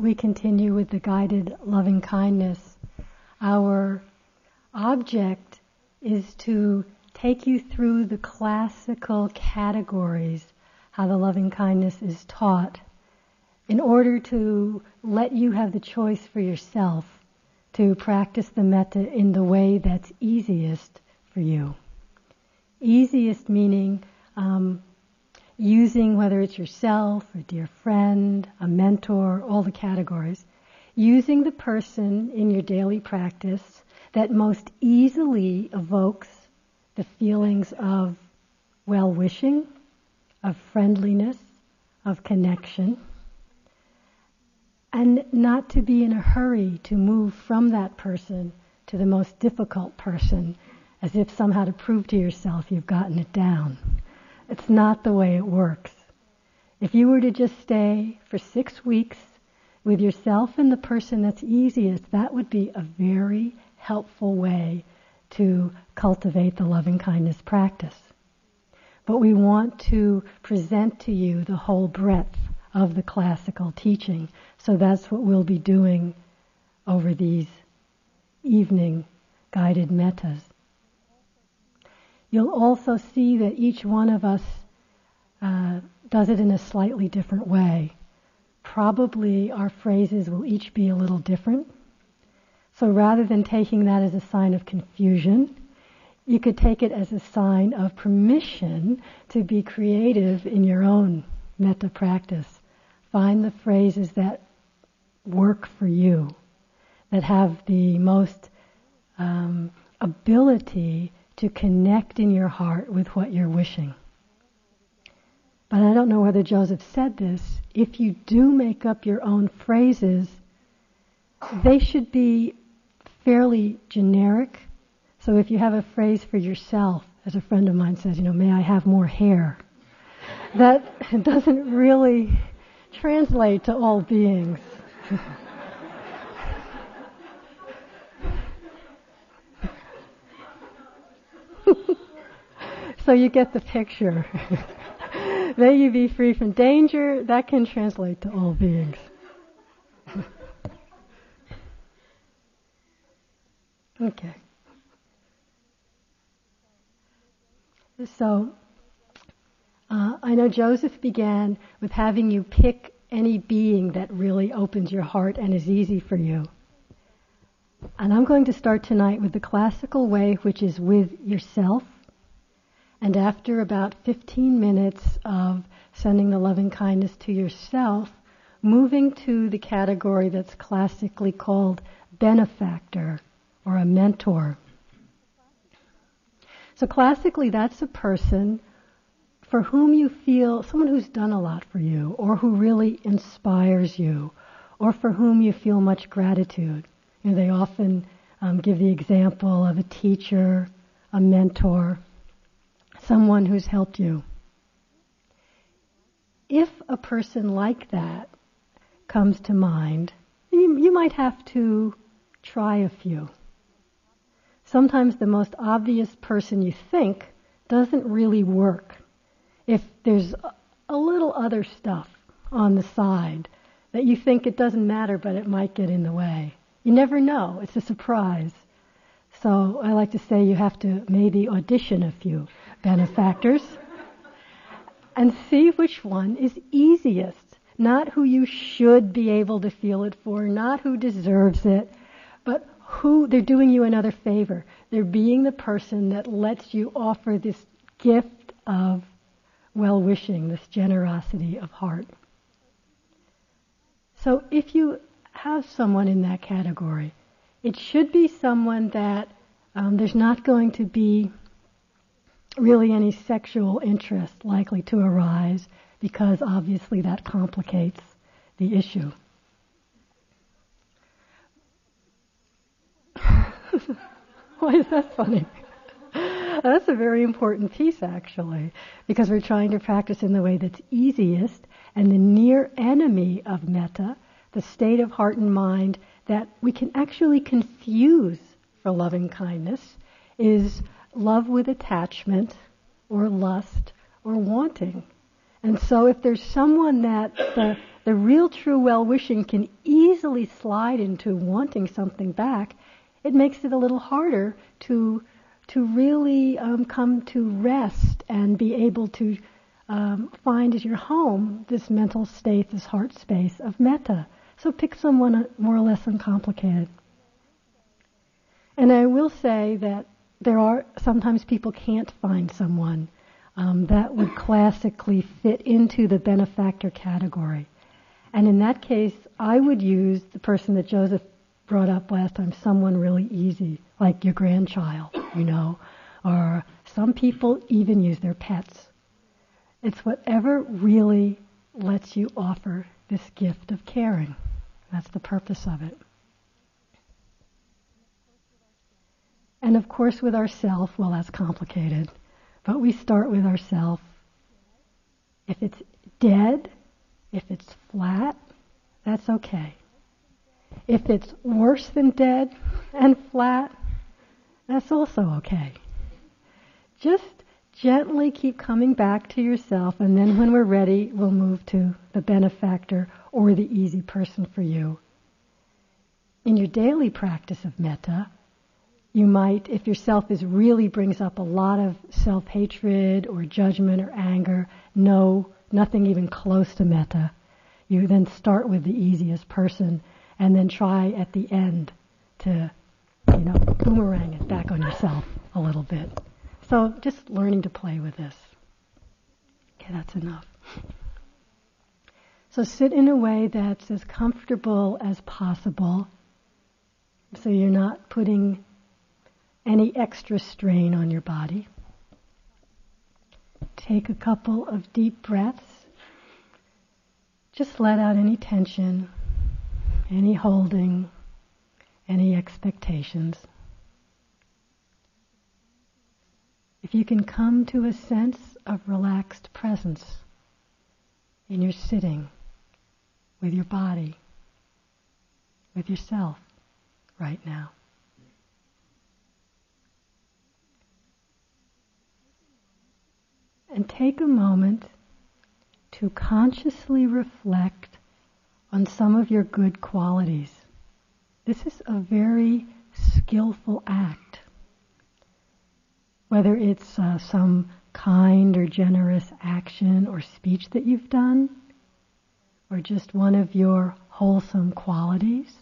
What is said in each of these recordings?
we continue with the guided loving kindness, our object is to take you through the classical categories, how the loving kindness is taught, in order to let you have the choice for yourself to practice the metta in the way that's easiest for you. Easiest meaning um, using whether it's yourself, a dear friend, a mentor, all the categories, using the person in your daily practice that most easily evokes the feelings of well wishing, of friendliness, of connection, and not to be in a hurry to move from that person to the most difficult person as if somehow to prove to yourself you've gotten it down. It's not the way it works. If you were to just stay for six weeks with yourself and the person that's easiest, that would be a very helpful way to cultivate the loving kindness practice. But we want to present to you the whole breadth of the classical teaching. So that's what we'll be doing over these evening guided mettas. You'll also see that each one of us uh, does it in a slightly different way. Probably our phrases will each be a little different. So rather than taking that as a sign of confusion, you could take it as a sign of permission to be creative in your own metta practice. Find the phrases that work for you, that have the most um, ability to connect in your heart with what you're wishing. But I don't know whether Joseph said this. If you do make up your own phrases, they should be fairly generic. So if you have a phrase for yourself, as a friend of mine says, you know, may I have more hair, that doesn't really translate to all beings. so you get the picture. May you be free from danger. That can translate to all beings. okay. So, uh, I know Joseph began with having you pick any being that really opens your heart and is easy for you. And I'm going to start tonight with the classical way, which is with yourself. And after about 15 minutes of sending the loving kindness to yourself, moving to the category that's classically called benefactor or a mentor. So classically, that's a person for whom you feel, someone who's done a lot for you, or who really inspires you, or for whom you feel much gratitude. You know, they often um, give the example of a teacher, a mentor, someone who's helped you. If a person like that comes to mind, you, you might have to try a few. Sometimes the most obvious person you think doesn't really work if there's a little other stuff on the side that you think it doesn't matter but it might get in the way. You never know. It's a surprise. So I like to say you have to maybe audition a few benefactors and see which one is easiest. Not who you should be able to feel it for, not who deserves it, but who they're doing you another favor. They're being the person that lets you offer this gift of well wishing, this generosity of heart. So if you have someone in that category, it should be someone that um, there's not going to be really any sexual interest likely to arise because obviously that complicates the issue. Why is that funny? that's a very important piece actually, because we're trying to practice in the way that's easiest and the near enemy of metta, the state of heart and mind that we can actually confuse for loving kindness, is love with attachment or lust or wanting. And so if there's someone that the, the real true well wishing can easily slide into wanting something back, it makes it a little harder to to really um, come to rest and be able to um, find as your home this mental state, this heart space of metta. So pick someone more or less uncomplicated. And I will say that there are sometimes people can't find someone um, that would classically fit into the benefactor category. And in that case, I would use the person that Joseph brought up last time, someone really easy, like your grandchild, you know, or some people even use their pets. It's whatever really lets you offer this gift of caring. That's the purpose of it. And of course, with ourself, well, that's complicated. But we start with ourself. If it's dead, if it's flat, that's okay. If it's worse than dead and flat, that's also okay. Just gently keep coming back to yourself, and then when we're ready, we'll move to the benefactor or the easy person for you. In your daily practice of metta, you might, if your self is really brings up a lot of self-hatred or judgment or anger, no, nothing even close to metta. You then start with the easiest person and then try at the end to, you know, boomerang it back on yourself a little bit. So just learning to play with this. Okay, that's enough. So sit in a way that's as comfortable as possible so you're not putting any extra strain on your body. Take a couple of deep breaths. Just let out any tension any holding, any expectations. If you can come to a sense of relaxed presence in your sitting, with your body, with yourself right now. And take a moment to consciously reflect on some of your good qualities. This is a very skillful act. Whether it's uh, some kind or generous action or speech that you've done, or just one of your wholesome qualities.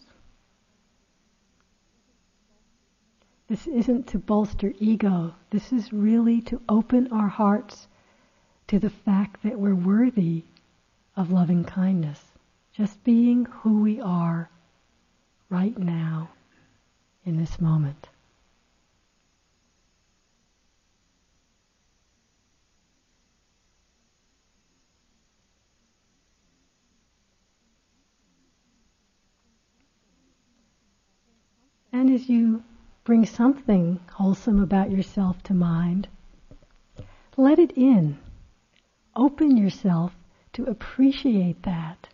This isn't to bolster ego. This is really to open our hearts to the fact that we're worthy of loving kindness. Just being who we are right now in this moment. And as you bring something wholesome about yourself to mind, let it in. Open yourself to appreciate that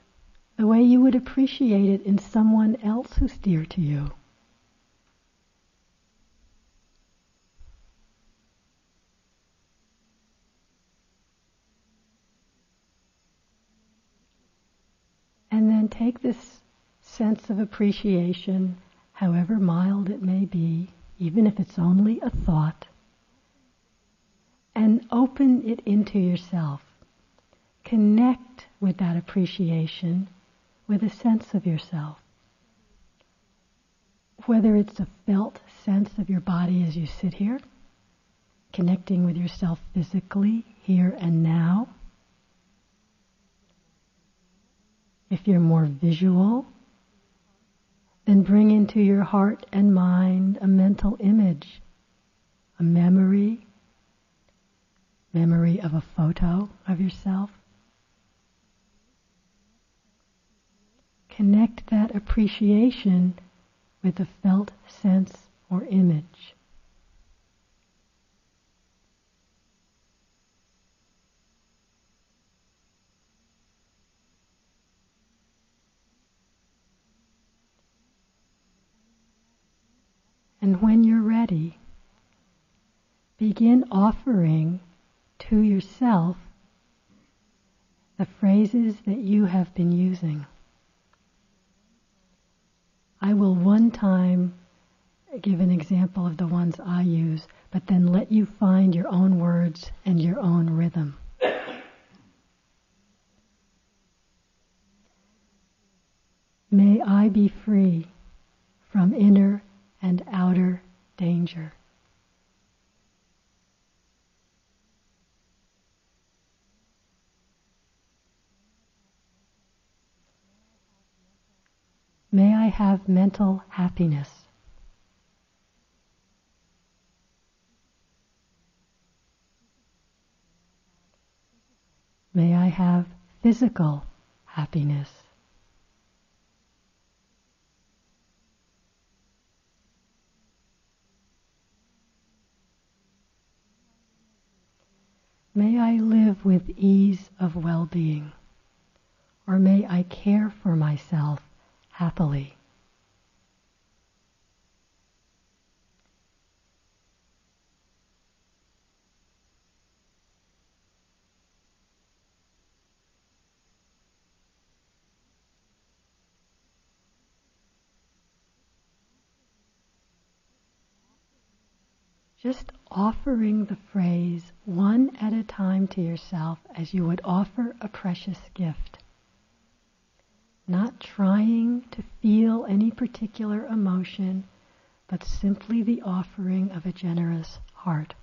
the way you would appreciate it in someone else who's dear to you. And then take this sense of appreciation, however mild it may be, even if it's only a thought, and open it into yourself. Connect with that appreciation with a sense of yourself. Whether it's a felt sense of your body as you sit here, connecting with yourself physically here and now. If you're more visual, then bring into your heart and mind a mental image, a memory, memory of a photo of yourself. connect that appreciation with a felt sense or image. And when you're ready, begin offering to yourself the phrases that you have been using. I will one time give an example of the ones I use, but then let you find your own words and your own rhythm. May I be free from inner and outer danger. May I have mental happiness. May I have physical happiness. May I live with ease of well being, or may I care for myself happily. Just offering the phrase one at a time to yourself as you would offer a precious gift. Not trying to feel any particular emotion, but simply the offering of a generous heart.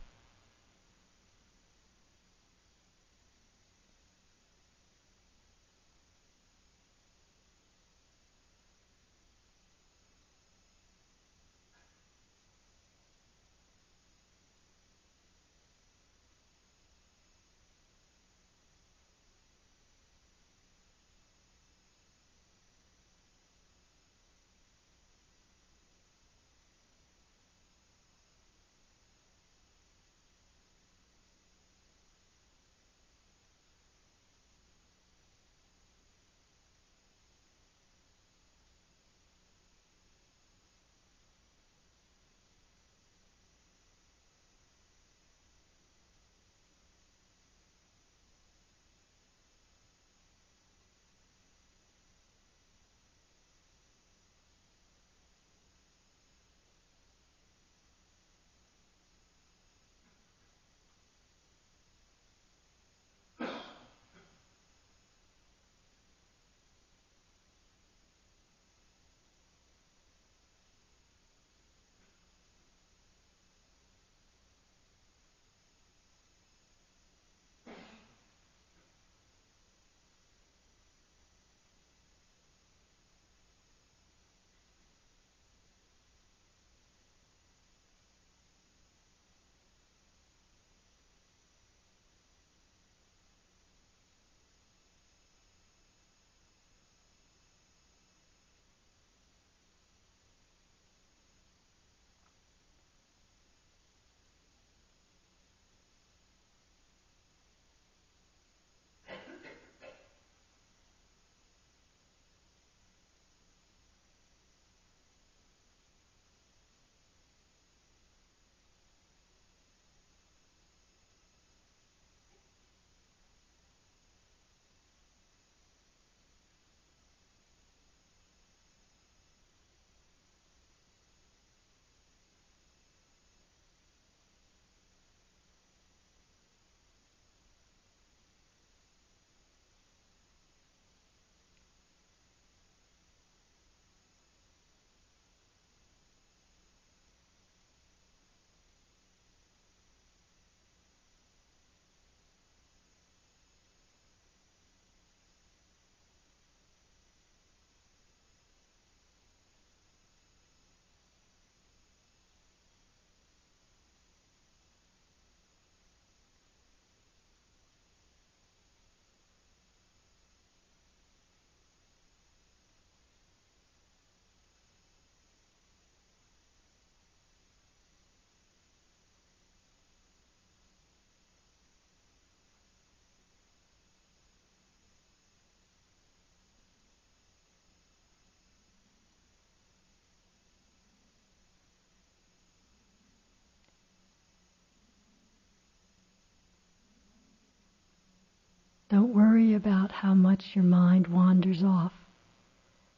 Don't worry about how much your mind wanders off.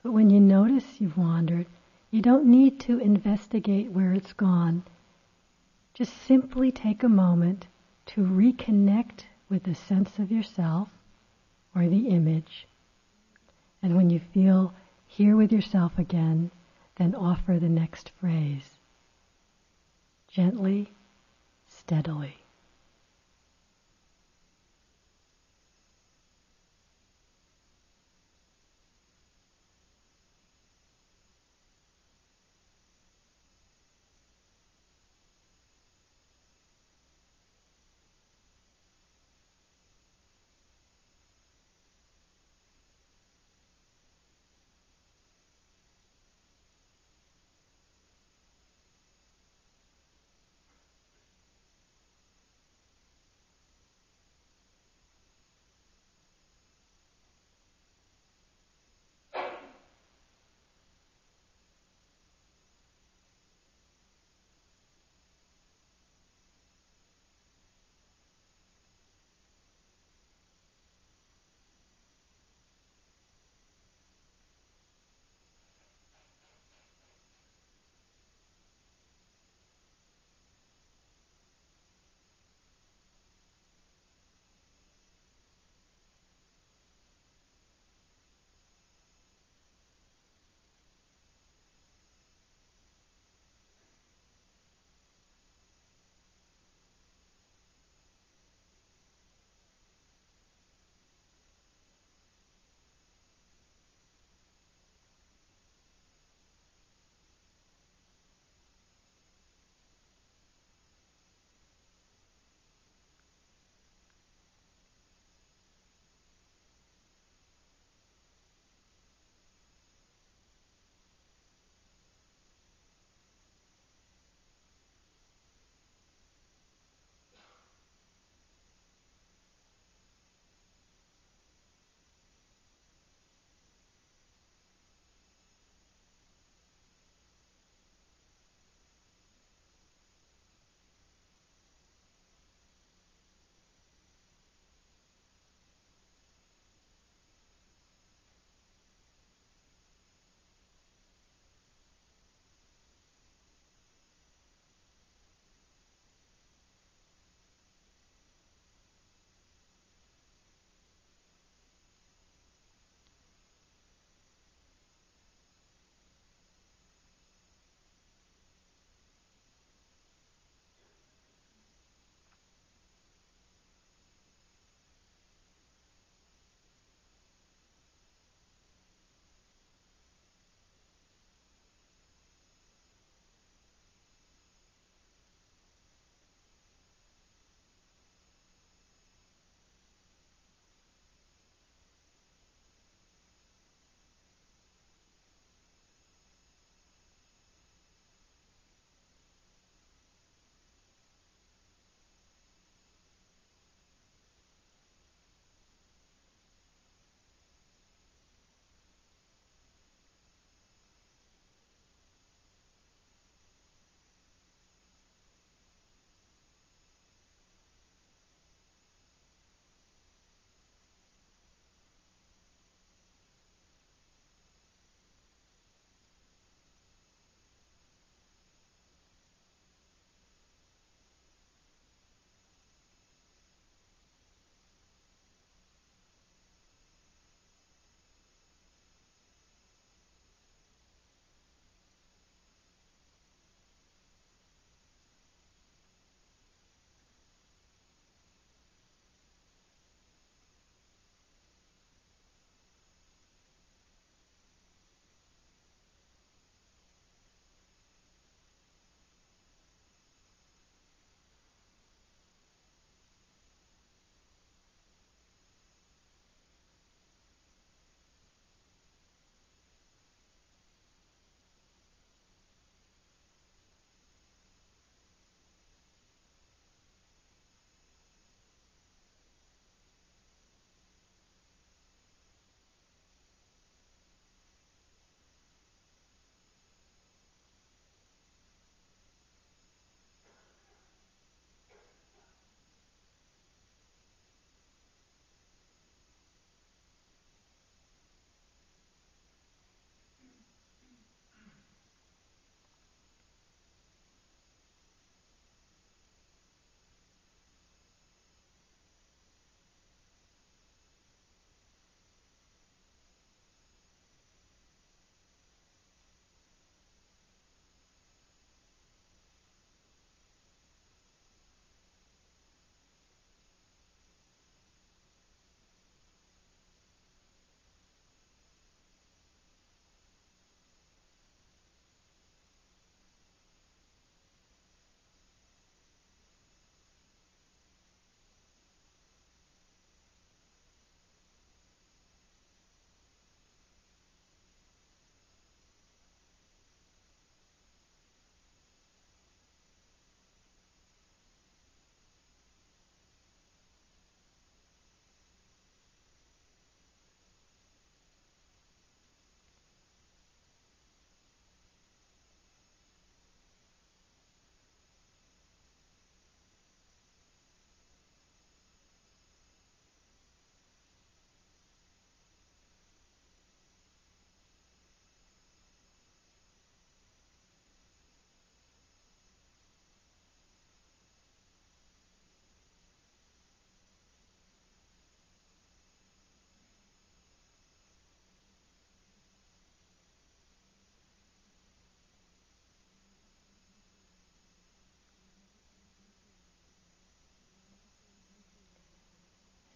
But when you notice you've wandered, you don't need to investigate where it's gone. Just simply take a moment to reconnect with the sense of yourself or the image. And when you feel here with yourself again, then offer the next phrase. Gently, steadily.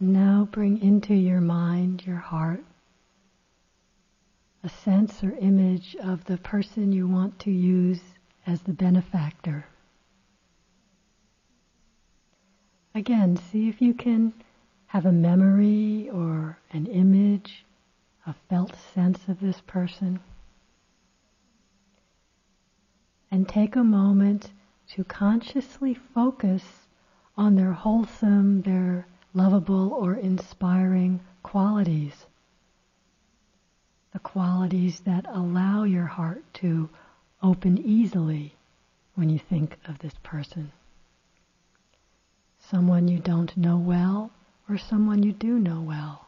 Now bring into your mind, your heart, a sense or image of the person you want to use as the benefactor. Again, see if you can have a memory or an image, a felt sense of this person. And take a moment to consciously focus on their wholesome, their lovable or inspiring qualities. The qualities that allow your heart to open easily when you think of this person someone you don't know well or someone you do know well.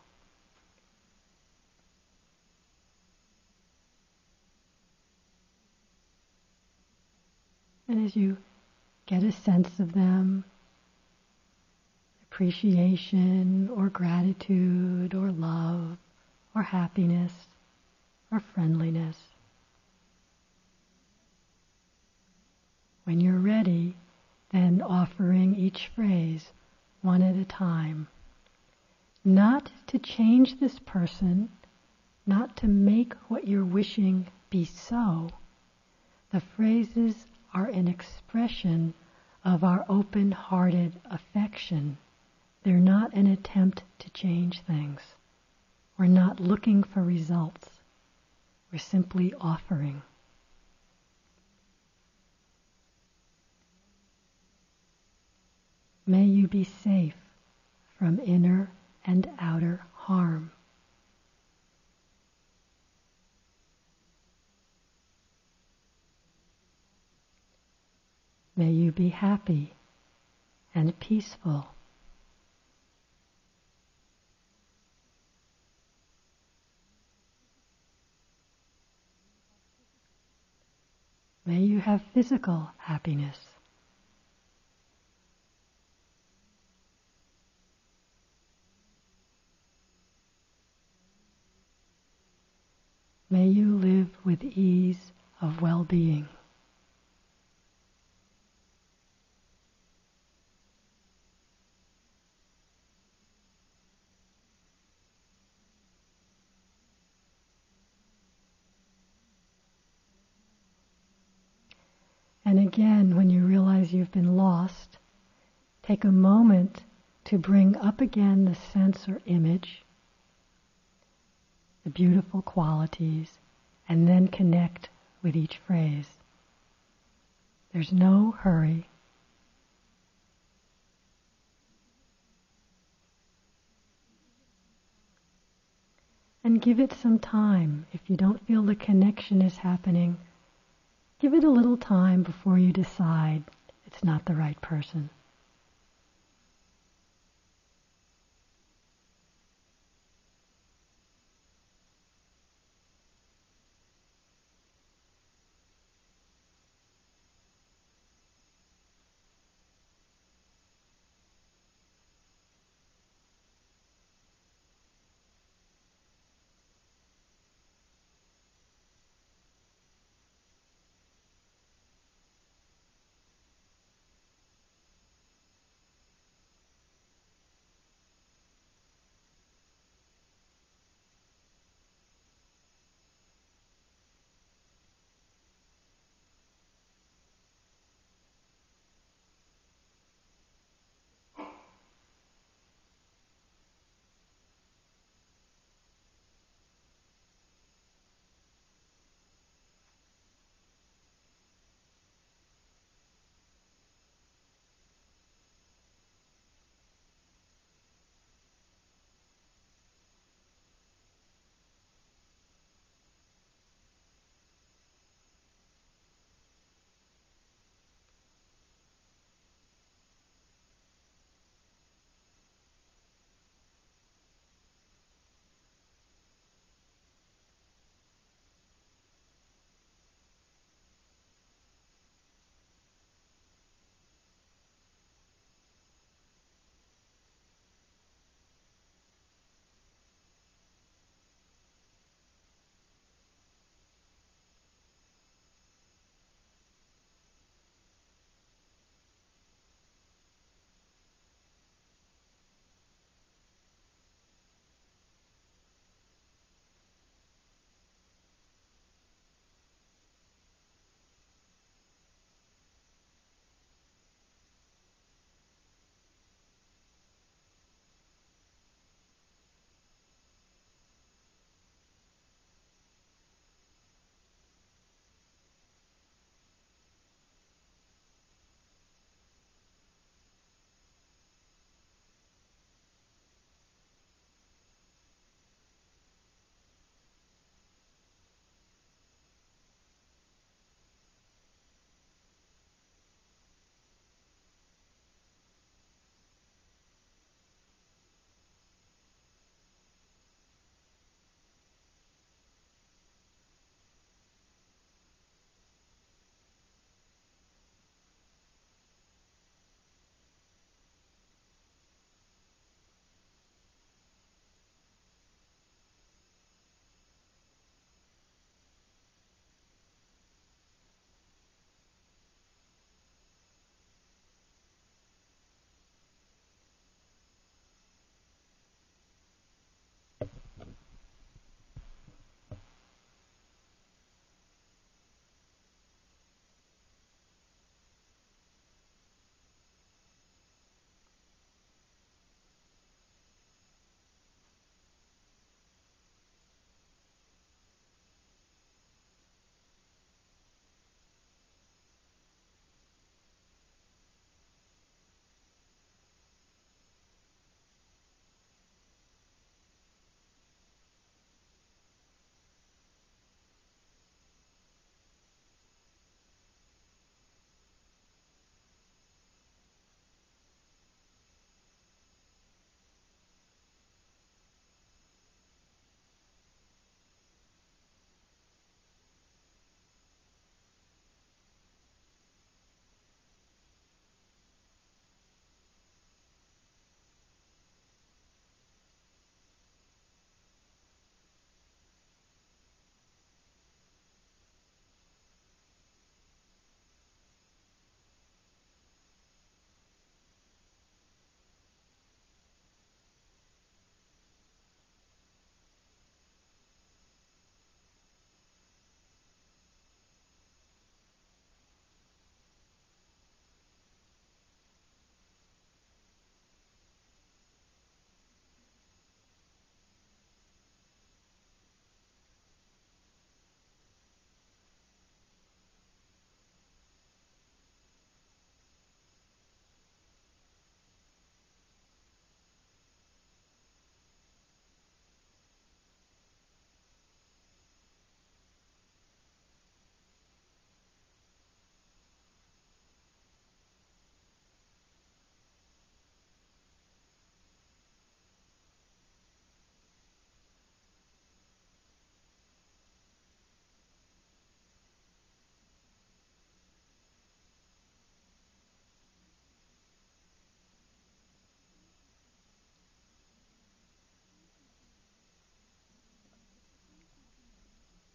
And as you get a sense of them, appreciation or gratitude or love or happiness or friendliness, when you're ready, then offering each phrase one at a time. Not to change this person, not to make what you're wishing be so. The phrases are an expression of our open hearted affection. They're not an attempt to change things. We're not looking for results. We're simply offering. May you be safe from inner and outer harm. May you be happy and peaceful. May you have physical happiness. May you live with ease of well being. And again, when you realize you've been lost, take a moment to bring up again the sense or image the beautiful qualities, and then connect with each phrase. There's no hurry. And give it some time. If you don't feel the connection is happening, give it a little time before you decide it's not the right person.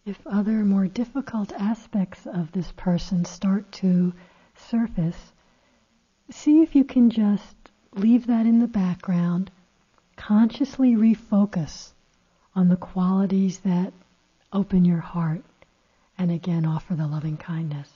If other more difficult aspects of this person start to surface, see if you can just leave that in the background, consciously refocus on the qualities that open your heart, and again offer the loving kindness.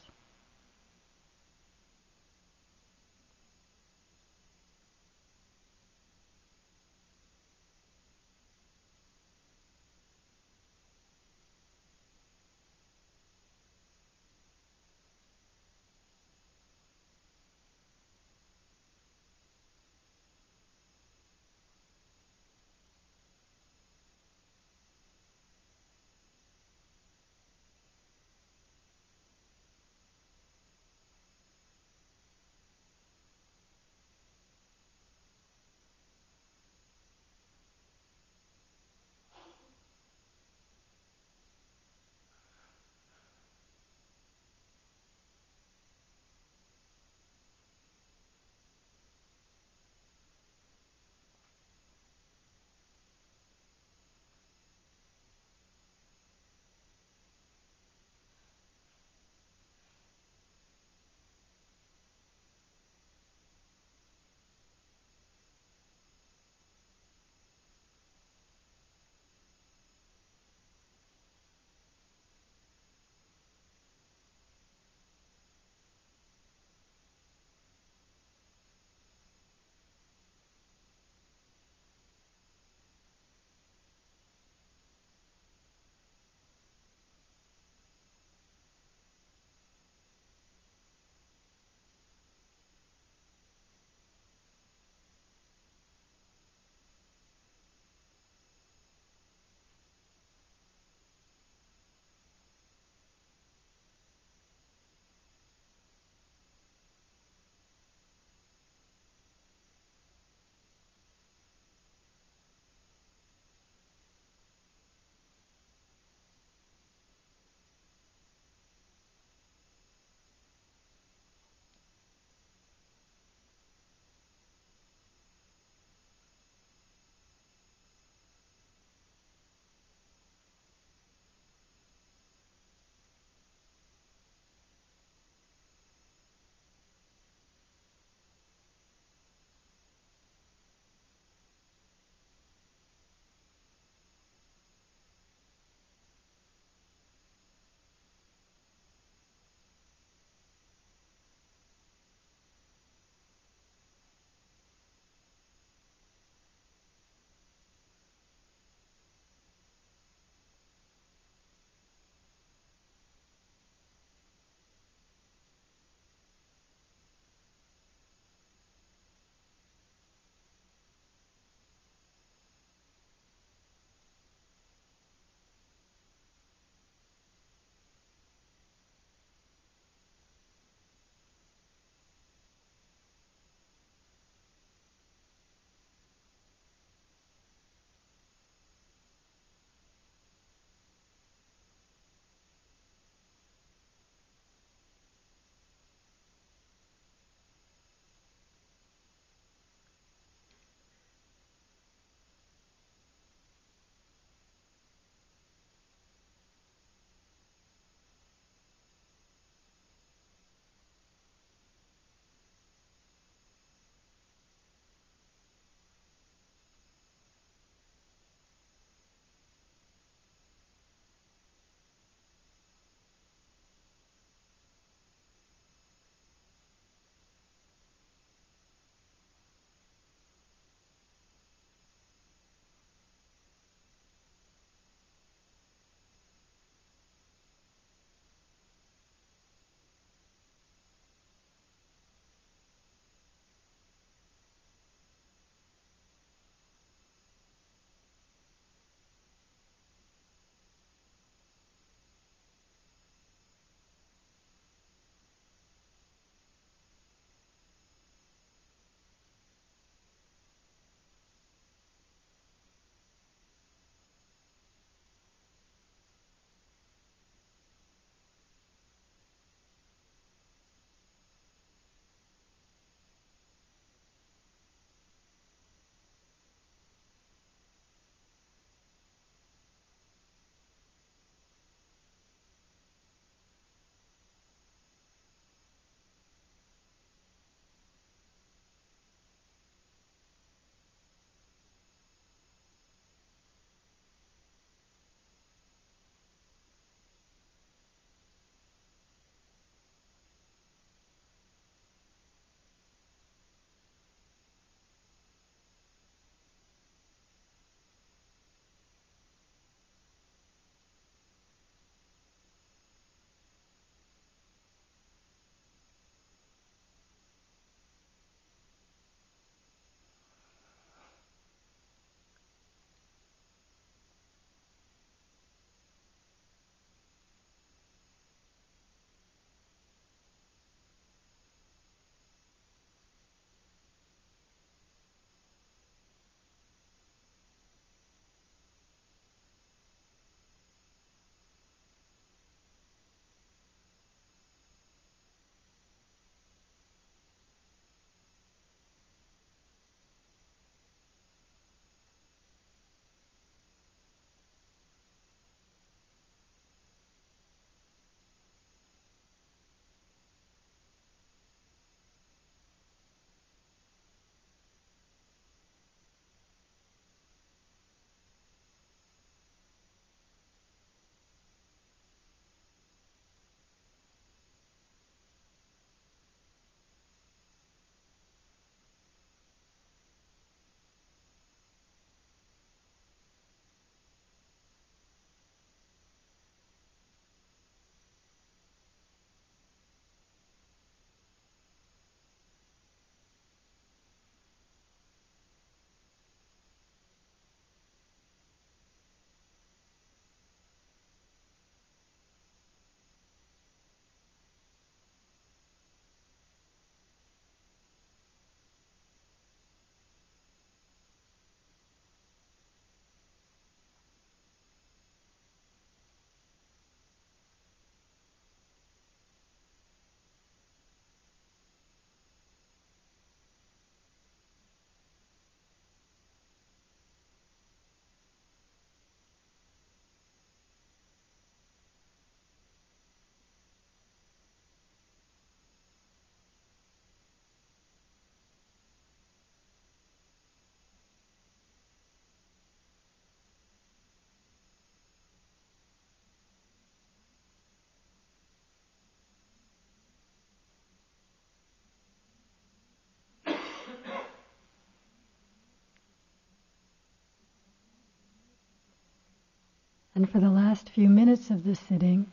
And for the last few minutes of the sitting,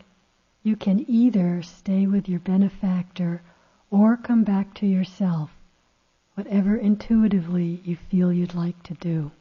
you can either stay with your benefactor or come back to yourself, whatever intuitively you feel you'd like to do.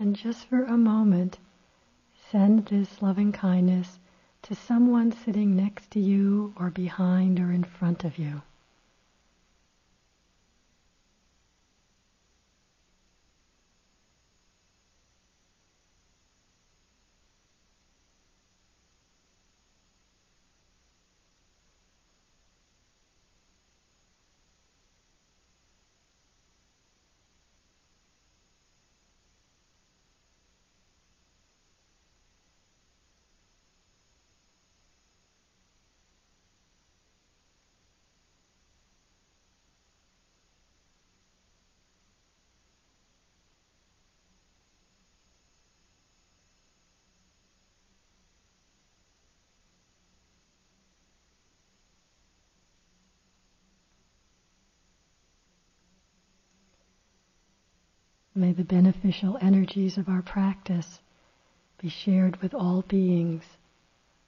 And just for a moment, send this loving kindness to someone sitting next to you or behind or in front of you. May the beneficial energies of our practice be shared with all beings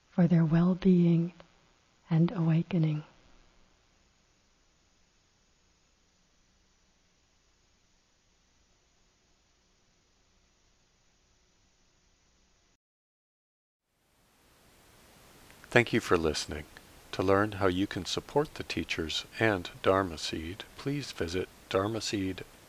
for their well being and awakening. Thank you for listening. To learn how you can support the teachers and Dharma Seed, please visit dharmaseed.org